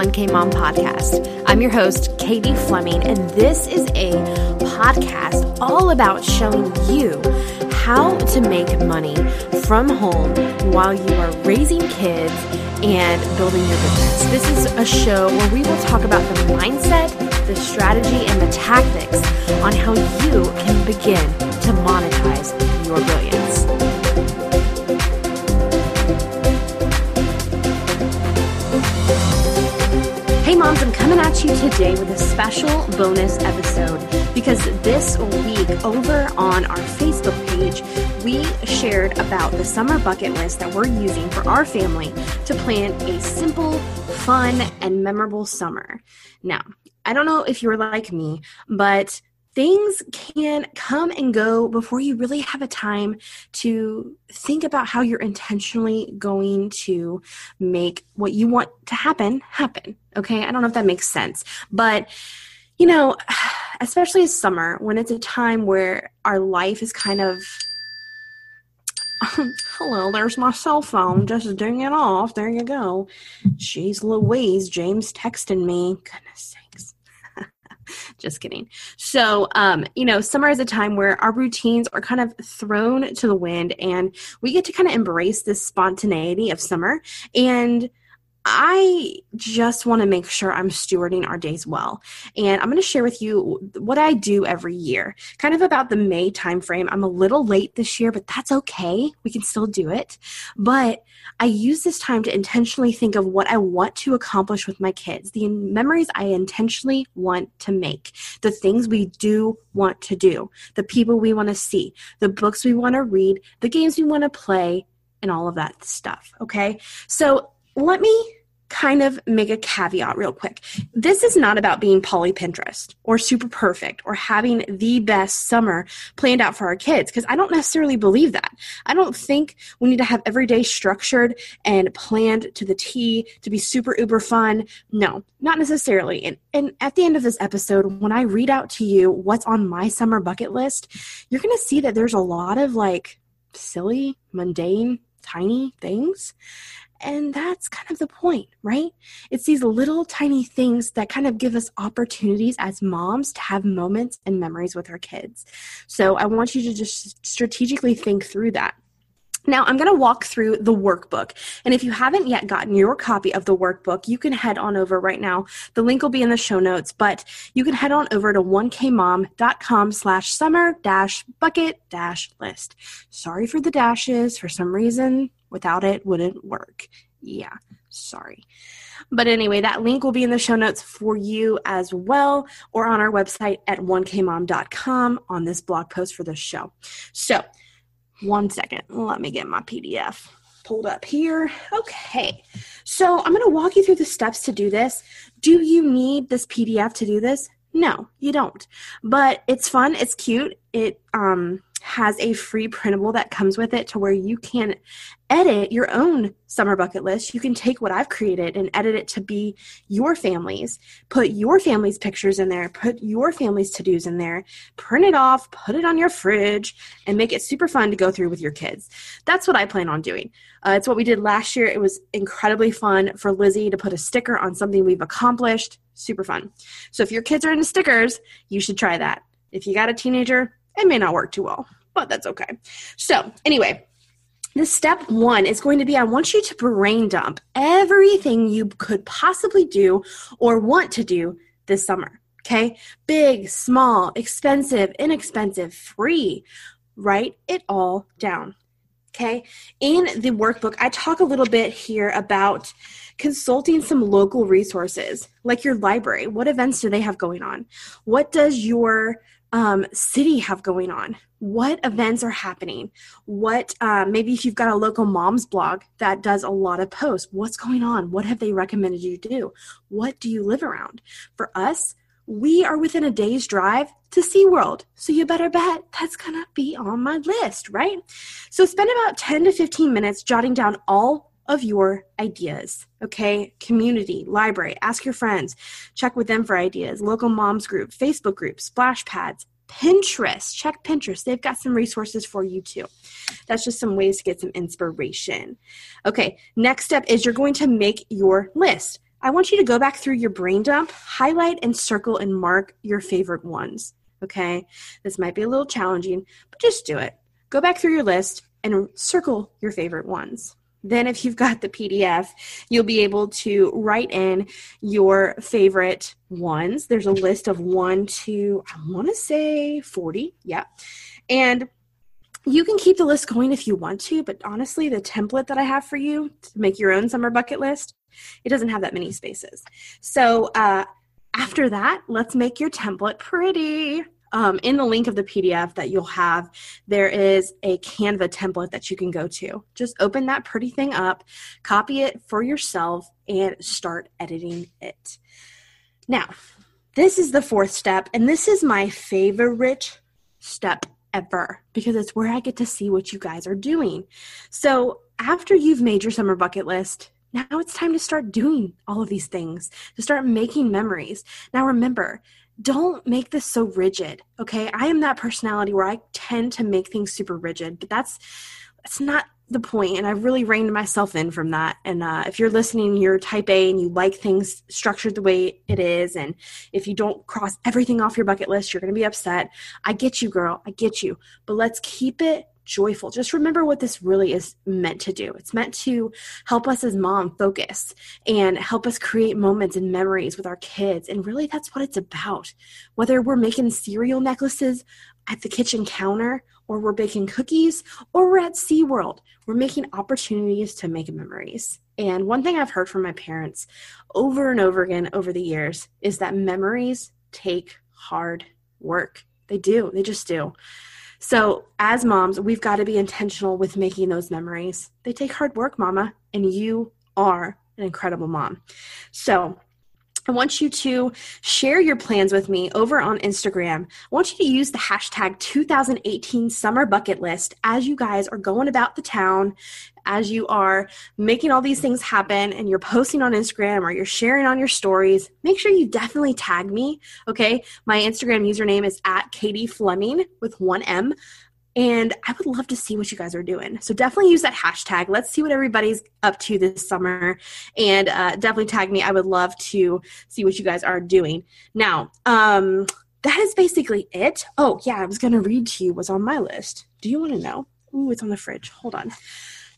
Welcome 1K Mom Podcast. I'm your host, Katie Fleming, and this is a podcast all about showing you how to make money from home while you are raising kids and building your business. This is a show where we will talk about the mindset, the strategy, and the tactics on how you can begin to monetize your brilliance. Moms, I'm coming at you today with a special bonus episode because this week over on our Facebook page, we shared about the summer bucket list that we're using for our family to plan a simple, fun, and memorable summer. Now, I don't know if you're like me, but things can come and go before you really have a time to think about how you're intentionally going to make what you want to happen happen. Okay, I don't know if that makes sense, but you know, especially as summer when it's a time where our life is kind of Hello, there's my cell phone. Just ding it off. There you go. Jeez Louise, James texting me. Goodness sakes. Just kidding. So, um, you know, summer is a time where our routines are kind of thrown to the wind and we get to kind of embrace this spontaneity of summer. And I just want to make sure I'm stewarding our days well. And I'm going to share with you what I do every year, kind of about the May timeframe. I'm a little late this year, but that's okay. We can still do it. But I use this time to intentionally think of what I want to accomplish with my kids, the memories I intentionally want to make, the things we do want to do, the people we want to see, the books we want to read, the games we want to play, and all of that stuff. Okay. So let me kind of make a caveat real quick. This is not about being poly Pinterest or super perfect or having the best summer planned out for our kids because I don't necessarily believe that. I don't think we need to have every day structured and planned to the T to be super uber fun. No, not necessarily. And and at the end of this episode when I read out to you what's on my summer bucket list, you're going to see that there's a lot of like silly, mundane, tiny things and that's kind of the point, right? It's these little tiny things that kind of give us opportunities as moms to have moments and memories with our kids. So I want you to just strategically think through that. Now, I'm going to walk through the workbook. And if you haven't yet gotten your copy of the workbook, you can head on over right now. The link will be in the show notes, but you can head on over to 1kmom.com slash summer dash bucket dash list. Sorry for the dashes. For some reason, Without it, wouldn't work. Yeah, sorry. But anyway, that link will be in the show notes for you as well, or on our website at 1kmom.com on this blog post for this show. So, one second, let me get my PDF pulled up here. Okay, so I'm going to walk you through the steps to do this. Do you need this PDF to do this? No, you don't. But it's fun, it's cute. It um has a free printable that comes with it to where you can edit your own summer bucket list. You can take what I've created and edit it to be your family's, put your family's pictures in there, put your family's to dos in there, print it off, put it on your fridge, and make it super fun to go through with your kids. That's what I plan on doing. Uh, it's what we did last year. It was incredibly fun for Lizzie to put a sticker on something we've accomplished. Super fun. So if your kids are into stickers, you should try that. If you got a teenager, it may not work too well, but that's okay. So, anyway, the step one is going to be I want you to brain dump everything you could possibly do or want to do this summer. Okay? Big, small, expensive, inexpensive, free. Write it all down. Okay? In the workbook, I talk a little bit here about consulting some local resources like your library. What events do they have going on? What does your um, city have going on? What events are happening? What um, maybe if you've got a local mom's blog that does a lot of posts, what's going on? What have they recommended you do? What do you live around? For us, we are within a day's drive to SeaWorld. So you better bet that's going to be on my list, right? So spend about 10 to 15 minutes jotting down all of your ideas. Okay, community, library, ask your friends, check with them for ideas, local moms group, Facebook group, splash pads. Pinterest. Check Pinterest. They've got some resources for you too. That's just some ways to get some inspiration. Okay, next step is you're going to make your list. I want you to go back through your brain dump, highlight and circle and mark your favorite ones. Okay, this might be a little challenging, but just do it. Go back through your list and circle your favorite ones. Then, if you've got the PDF, you'll be able to write in your favorite ones. There's a list of one to, I want to say 40. Yeah. And you can keep the list going if you want to, but honestly, the template that I have for you to make your own summer bucket list, it doesn't have that many spaces. So, uh, after that, let's make your template pretty um, in the link of the PDF that you'll have, there is a Canva template that you can go to. Just open that pretty thing up, copy it for yourself, and start editing it. Now, this is the fourth step, and this is my favorite step ever because it's where I get to see what you guys are doing. So, after you've made your summer bucket list, now it's time to start doing all of these things, to start making memories. Now, remember, don't make this so rigid okay? I am that personality where i tend to make things super rigid but that's that's not the point and i've really reined myself in from that. And uh, if you're listening you're type a and you like things structured the way it is and if you don't cross everything off your bucket list you're going to be upset. I get you girl. I get you. But let's keep it joyful. Just remember what this really is meant to do. It's meant to help us as mom focus and help us create moments and memories with our kids. And really, that's what it's about. Whether we're making cereal necklaces at the kitchen counter, or we're baking cookies, or we're at SeaWorld, we're making opportunities to make memories. And one thing I've heard from my parents over and over again over the years is that memories take hard work. They do, they just do. So, as moms, we've got to be intentional with making those memories. They take hard work, mama, and you are an incredible mom. So, I want you to share your plans with me over on Instagram. I want you to use the hashtag 2018 summer bucket list as you guys are going about the town, as you are making all these things happen and you're posting on Instagram or you're sharing on your stories. Make sure you definitely tag me. Okay. My Instagram username is at Katie Fleming with one M. And I would love to see what you guys are doing. So definitely use that hashtag. Let's see what everybody's up to this summer. And uh, definitely tag me. I would love to see what you guys are doing. Now, um, that is basically it. Oh, yeah, I was going to read to you what's on my list. Do you want to know? Ooh, it's on the fridge. Hold on.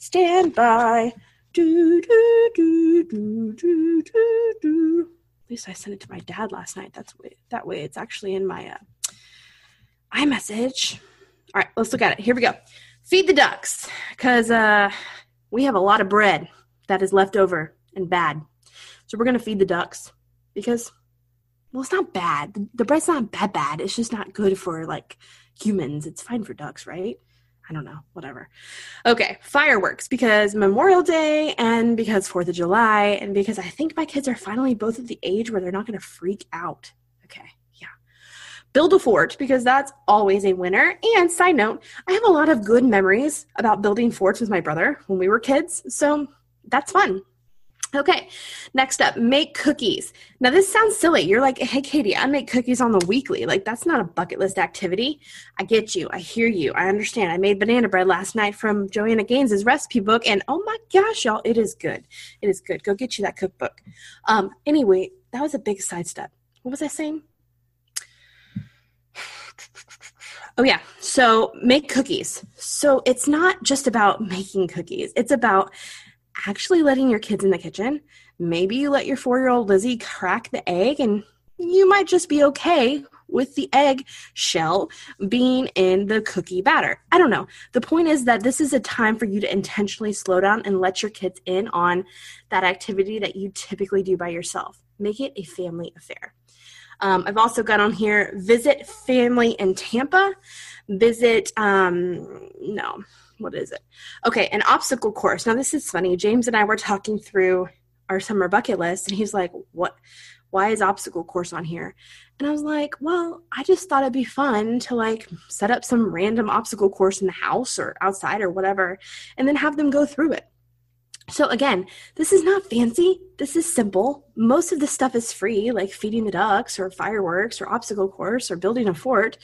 Stand by. Do, do, do, do, do, do, do. At least I sent it to my dad last night. That's way, that way it's actually in my uh, iMessage. All right, let's look at it. Here we go. Feed the ducks because uh, we have a lot of bread that is left over and bad. So we're going to feed the ducks because, well, it's not bad. The, bread's not bad, bad. It's just not good for like humans. It's fine for ducks, right? I don't know, whatever. Okay, fireworks because Memorial Day and because 4th of July and because I think my kids are finally both at the age where they're not going to freak out. Okay yeah. build a fort because that's always a winner. And side note, I have a lot of good memories about building forts with my brother when we were kids. So that's fun. Okay, next up, make cookies. Now, this sounds silly. You're like, hey, Katie, I make cookies on the weekly. Like, that's not a bucket list activity. I get you. I hear you. I understand. I made banana bread last night from Joanna Gaines' recipe book, and oh my gosh, y'all, it is good. It is good. Go get you that cookbook. Um, anyway, that was a big sidestep. What was I saying? Oh, yeah. So make cookies. So it's not just about making cookies, it's about actually letting your kids in the kitchen. Maybe you let your four year old Lizzie crack the egg, and you might just be okay with the egg shell being in the cookie batter. I don't know. The point is that this is a time for you to intentionally slow down and let your kids in on that activity that you typically do by yourself. Make it a family affair. Um, I've also got on here visit family in Tampa. Visit, um, no, what is it? Okay, an obstacle course. Now, this is funny. James and I were talking through our summer bucket list, and he's like, What? Why is obstacle course on here? And I was like, Well, I just thought it'd be fun to like set up some random obstacle course in the house or outside or whatever, and then have them go through it. So again, this is not fancy. This is simple. Most of this stuff is free, like feeding the ducks or fireworks or obstacle course or building a fort.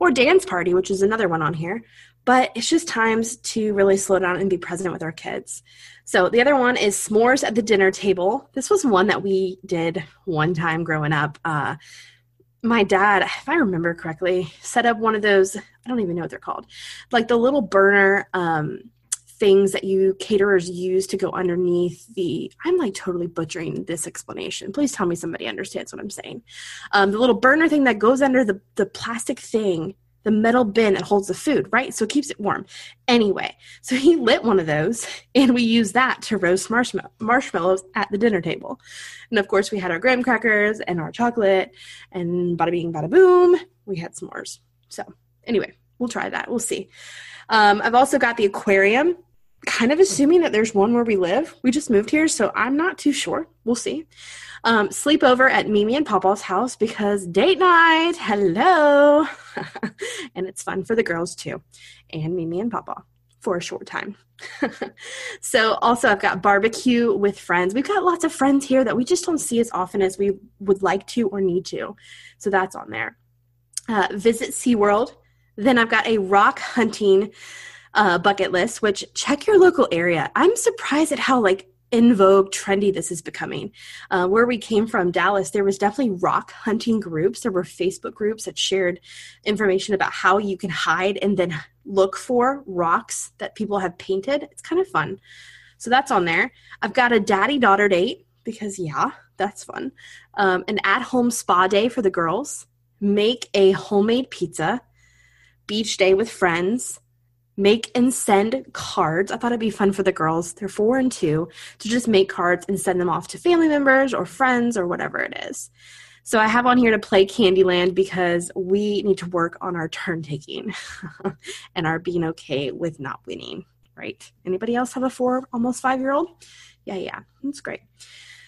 or dance party, which is another one on here. But it's just times to really slow down and be present with our kids. So the other one is s'mores at the dinner table. This was one that we did one time growing up. Uh, my dad, if I remember correctly, set up one of those. I don't even know what they're called, like the little burner um, things that you caterers use to go underneath the. I'm like totally butchering this explanation. Please tell me somebody understands what I'm saying. Um, the little burner thing that goes under the the plastic thing the metal bin that holds the food, right? So it keeps it warm. Anyway, so he lit one of those and we used that to roast marshmallow- marshmallows at the dinner table. And of course, we had our graham crackers and our chocolate and bada bing, bada boom, we had s'mores. So anyway, we'll try that. We'll see. Um, I've also got the aquarium, kind of assuming that there's one where we live. We just moved here, so I'm not too sure. We'll see. Um, sleep over at Mimi and Papa's house because date night. Hello. it's fun for the girls too, and Mimi and Papa for a short time. so, also, I've got barbecue with friends. We've got lots of friends here that we just don't see as often as we would like to or need to. So, that's on there. Uh, visit SeaWorld. Then I've got a rock hunting uh, bucket list, which check your local area. I'm surprised at how like in vogue, trendy this is becoming. Uh, where we came from, Dallas, there was definitely rock hunting groups. There were Facebook groups that shared information about how you can hide and then look for rocks that people have painted. It's kind of fun. So that's on there. I've got a daddy daughter date because, yeah, that's fun. Um, an at home spa day for the girls. Make a homemade pizza. Beach day with friends make and send cards. I thought it'd be fun for the girls, they're four and two, to just make cards and send them off to family members or friends or whatever it is. So I have on here to play Candyland because we need to work on our turn taking and our being okay with not winning, right? Anybody else have a four, almost five year old? Yeah, yeah, that's great.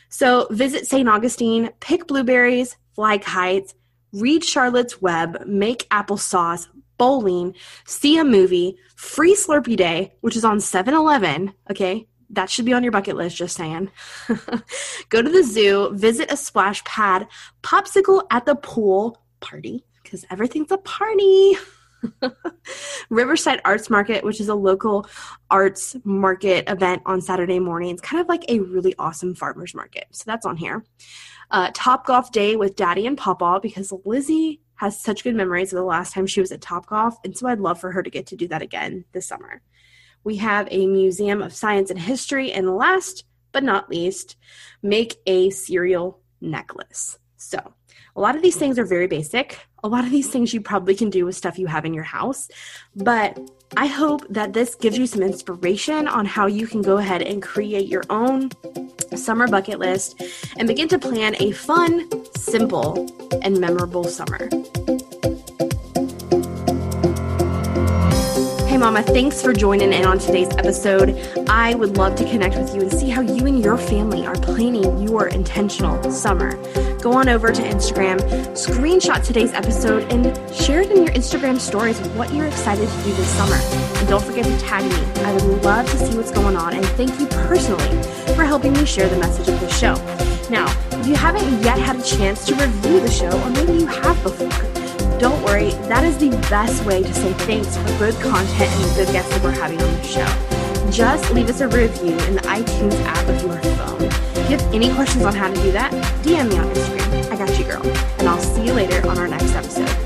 So visit St. Augustine, pick blueberries, fly kites, read Charlotte's Web, make applesauce, bowling, see a movie, free Slurpee Day, which is on 7 Eleven. Okay, that should be on your bucket list, just saying. Go to the zoo, visit a splash pad, popsicle at the pool, party, because everything's a party. Riverside Arts Market, which is a local arts market event on Saturday mornings, kind of like a really awesome farmers market. So that's on here. Uh, Topgolf Day with Daddy and Papa because Lizzie has such good memories of the last time she was at Topgolf, and so I'd love for her to get to do that again this summer. We have a museum of science and history, and last but not least, make a cereal necklace. So, a lot of these things are very basic. A lot of these things you probably can do with stuff you have in your house, but I hope that this gives you some inspiration on how you can go ahead and create your own summer bucket list and begin to plan a fun, simple, and memorable summer. Hey, Mama, thanks for joining in on today's episode. I would love to connect with you and see how you and your family are planning your intentional summer. Go on over to Instagram, screenshot today's episode, and share it in your Instagram stories what you're excited to do this summer. And don't forget to tag me. I would love to see what's going on, and thank you personally for helping me share the message of this show. Now, if you haven't yet had a chance to review the show, or maybe you have before, don't worry, that is the best way to say thanks for good content and the good guests that we're having on the show just leave us a review in the iTunes app of your phone. If you have any questions on how to do that, DM me on Instagram. I got you, girl. And I'll see you later on our next episode.